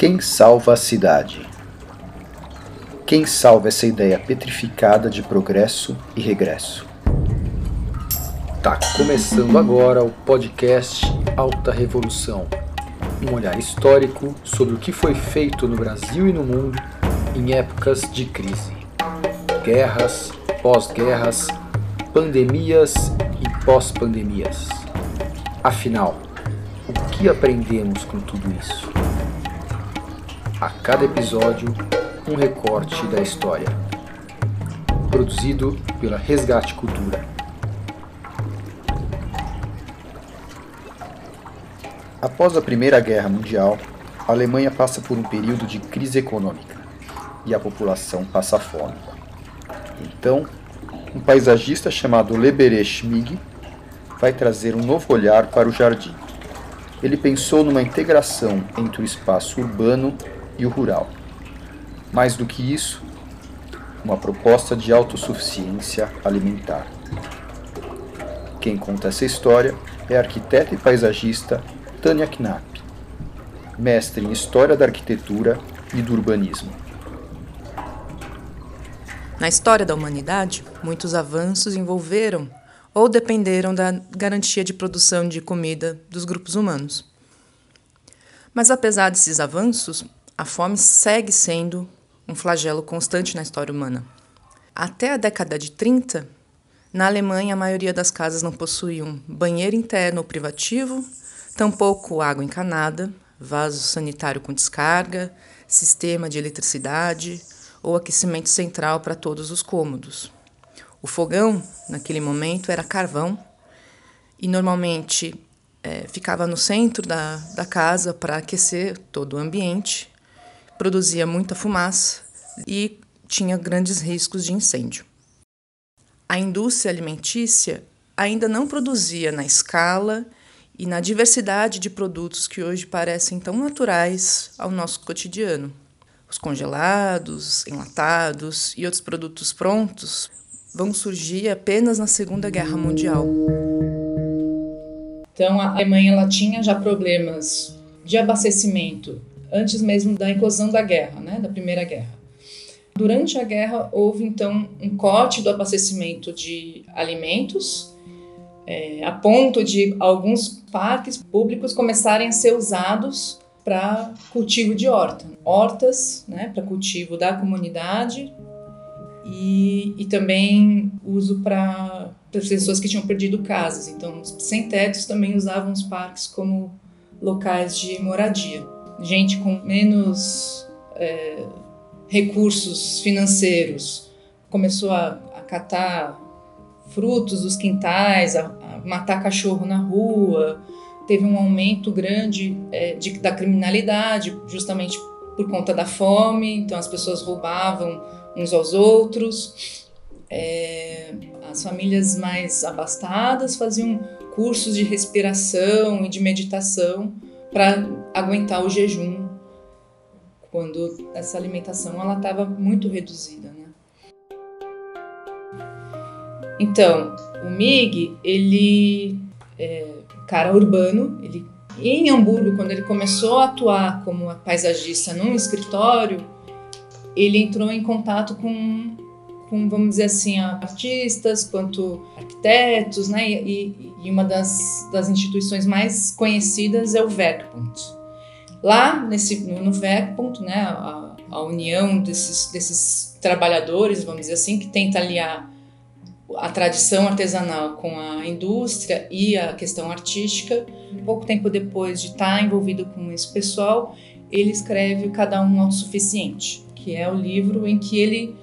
Quem salva a cidade? Quem salva essa ideia petrificada de progresso e regresso? Tá começando agora o podcast Alta Revolução, um olhar histórico sobre o que foi feito no Brasil e no mundo em épocas de crise. Guerras, pós-guerras, pandemias e pós-pandemias. Afinal, o que aprendemos com tudo isso? Cada episódio, um recorte da história. Produzido pela Resgate Cultura. Após a Primeira Guerra Mundial, a Alemanha passa por um período de crise econômica e a população passa fome. Então, um paisagista chamado Leberecht Schmig vai trazer um novo olhar para o jardim. Ele pensou numa integração entre o espaço urbano e o rural. Mais do que isso, uma proposta de autossuficiência alimentar. Quem conta essa história é a arquiteta e paisagista Tânia Knapp, mestre em História da Arquitetura e do Urbanismo. Na história da humanidade, muitos avanços envolveram ou dependeram da garantia de produção de comida dos grupos humanos. Mas apesar desses avanços, a fome segue sendo um flagelo constante na história humana. Até a década de 30, na Alemanha, a maioria das casas não possuíam banheiro interno ou privativo, tampouco água encanada, vaso sanitário com descarga, sistema de eletricidade ou aquecimento central para todos os cômodos. O fogão, naquele momento, era carvão e normalmente é, ficava no centro da, da casa para aquecer todo o ambiente produzia muita fumaça e tinha grandes riscos de incêndio. A indústria alimentícia ainda não produzia na escala e na diversidade de produtos que hoje parecem tão naturais ao nosso cotidiano. Os congelados, enlatados e outros produtos prontos vão surgir apenas na Segunda Guerra Mundial. Então a Alemanha ela tinha já problemas de abastecimento antes mesmo da eclosão da guerra, né, da Primeira Guerra. Durante a guerra, houve então um corte do abastecimento de alimentos, é, a ponto de alguns parques públicos começarem a ser usados para cultivo de horta. Hortas, né, para cultivo da comunidade e, e também uso para pessoas que tinham perdido casas. Então, os sem-tetos também usavam os parques como locais de moradia gente com menos é, recursos financeiros começou a, a catar frutos dos quintais, a, a, matar cachorro na rua, teve um aumento grande é, de, da criminalidade, justamente por conta da fome, então as pessoas roubavam uns aos outros. É, as famílias mais abastadas faziam cursos de respiração e de meditação para aguentar o jejum quando essa alimentação ela estava muito reduzida, né? Então, o Mig, ele é cara urbano, ele em Hamburgo, quando ele começou a atuar como paisagista num escritório, ele entrou em contato com com, vamos dizer assim, artistas quanto arquitetos, né? E, e uma das, das instituições mais conhecidas é o Werkbund. Lá nesse, no, Werkbund, né, a, a união desses, desses trabalhadores, vamos dizer assim, que tenta aliar a tradição artesanal com a indústria e a questão artística. Pouco tempo depois de estar envolvido com esse pessoal, ele escreve Cada Um Autossuficiente, que é o livro em que ele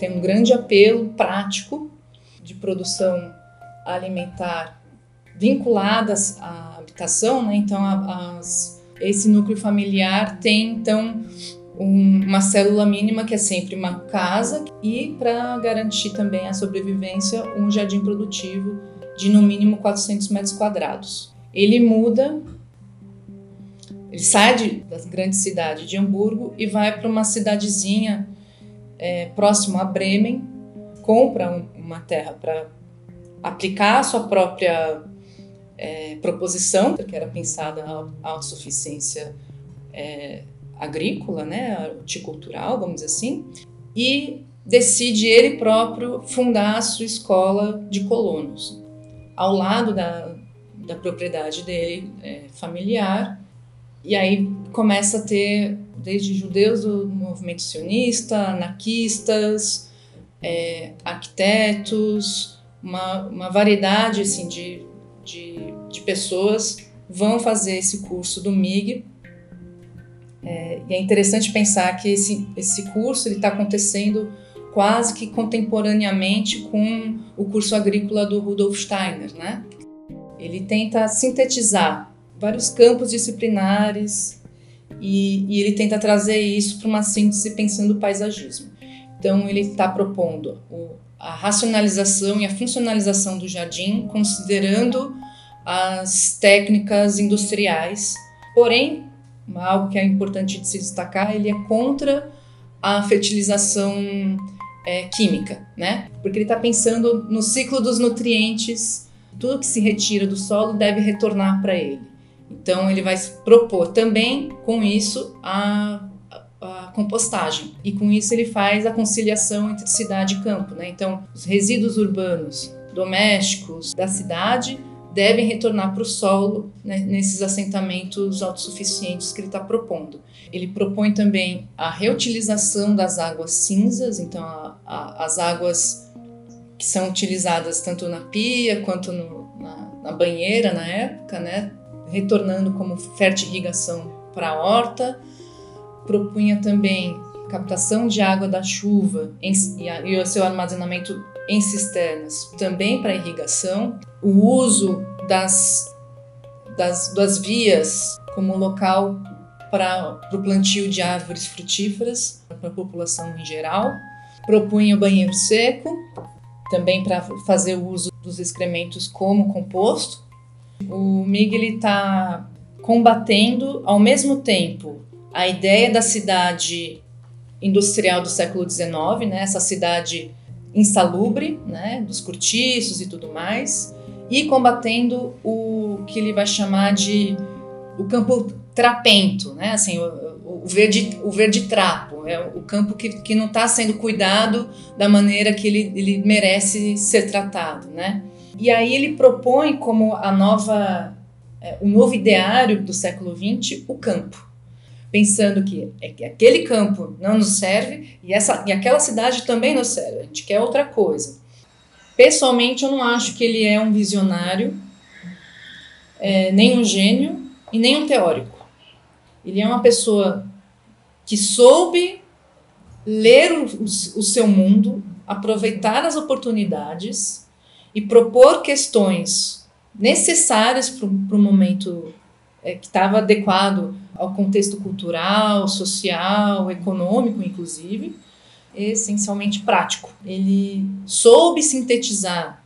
tem um grande apelo prático de produção alimentar vinculadas à habitação, né? Então, as, esse núcleo familiar tem então um, uma célula mínima que é sempre uma casa e para garantir também a sobrevivência um jardim produtivo de no mínimo 400 metros quadrados. Ele muda, ele sai de, da grande cidade de Hamburgo e vai para uma cidadezinha é, próximo a Bremen, compra um, uma terra para aplicar a sua própria é, proposição, que era pensada a autossuficiência é, agrícola, né, horticultural, vamos dizer assim, e decide ele próprio fundar a sua escola de colonos, ao lado da, da propriedade dele é, familiar. E aí começa a ter, desde judeus do movimento sionista, anarquistas, é, arquitetos, uma, uma variedade assim, de, de, de pessoas vão fazer esse curso do MIG é, e é interessante pensar que esse, esse curso está acontecendo quase que contemporaneamente com o curso agrícola do Rudolf Steiner. Né? Ele tenta sintetizar vários campos disciplinares e, e ele tenta trazer isso para uma síntese pensando o paisagismo. Então, ele está propondo o, a racionalização e a funcionalização do jardim, considerando as técnicas industriais, porém algo que é importante de se destacar, ele é contra a fertilização é, química, né? Porque ele está pensando no ciclo dos nutrientes, tudo que se retira do solo deve retornar para ele. Então ele vai propor também com isso a, a, a, compostagem e com isso ele faz a conciliação entre cidade e campo, né? Então os resíduos urbanos domésticos da cidade devem retornar para o solo né, nesses assentamentos autossuficientes que ele está propondo. Ele propõe também a reutilização das águas cinzas, então a, a, as águas que são utilizadas tanto na pia quanto no, na, na, banheira na época, né, retornando como fertirrigação para a horta. Propunha também captação de água da chuva em, e, o seu armazenamento em cisternas, também para irrigação, o uso das, das, das vias como local para o plantio de árvores frutíferas para a população em geral. Propunha o banheiro seco, também para fazer o uso dos excrementos como composto. O Miguel está combatendo ao mesmo tempo a ideia da cidade industrial do século XIX, né, essa cidade insalubre, né, dos cortiços e tudo mais, e combatendo o que ele vai chamar de o campo trapento, né, assim, o, o verde, o verde trapo, é o campo que, que não está sendo cuidado da maneira que ele, ele merece ser tratado, né. E aí ele propõe como a nova, é, o novo ideário do século XX, o campo pensando que, é que aquele campo não nos serve e, essa, e aquela cidade também nos serve, a gente quer outra coisa. Pessoalmente, eu não acho que ele é um visionário, é, nem um gênio e nem um teórico. Ele é uma pessoa que soube ler o, o seu mundo, aproveitar as oportunidades e propor questões necessárias para o momento é, que estava adequado ao contexto cultural, social, econômico, inclusive, essencialmente prático. Ele soube sintetizar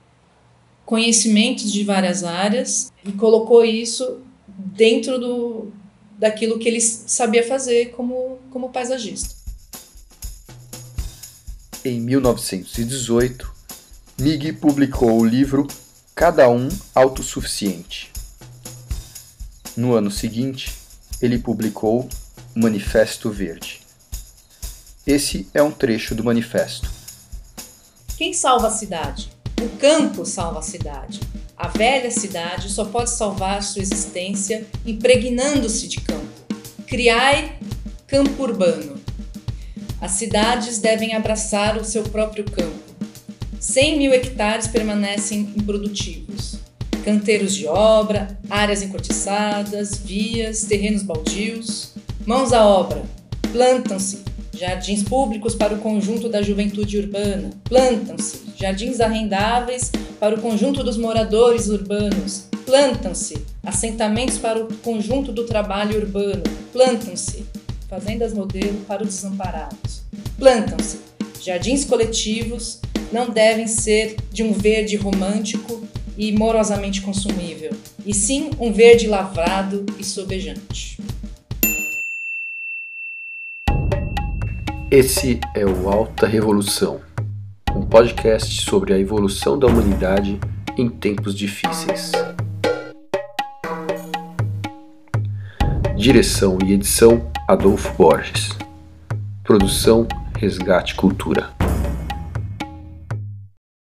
conhecimentos de várias áreas e colocou isso dentro do, daquilo que ele sabia fazer como, como paisagista. Em 1918, Mig publicou o livro Cada um Autossuficiente. No ano seguinte, ele publicou o Manifesto Verde. Esse é um trecho do manifesto. Quem salva a cidade? O campo salva a cidade. A velha cidade só pode salvar sua existência impregnando-se de campo. Criai campo urbano. As cidades devem abraçar o seu próprio campo. 100 mil hectares permanecem improdutivos canteiros de obra, áreas encortiçadas, vias, terrenos baldios. Mãos à obra. Plantam-se jardins públicos para o conjunto da juventude urbana. Plantam-se jardins arrendáveis para o conjunto dos moradores urbanos. Plantam-se assentamentos para o conjunto do trabalho urbano. Plantam-se fazendas modelo para os desamparados. Plantam-se jardins coletivos não devem ser de um verde romântico e morosamente consumível, e sim um verde lavrado e sobejante. Esse é o Alta Revolução, um podcast sobre a evolução da humanidade em tempos difíceis. Direção e edição Adolfo Borges. Produção Resgate Cultura.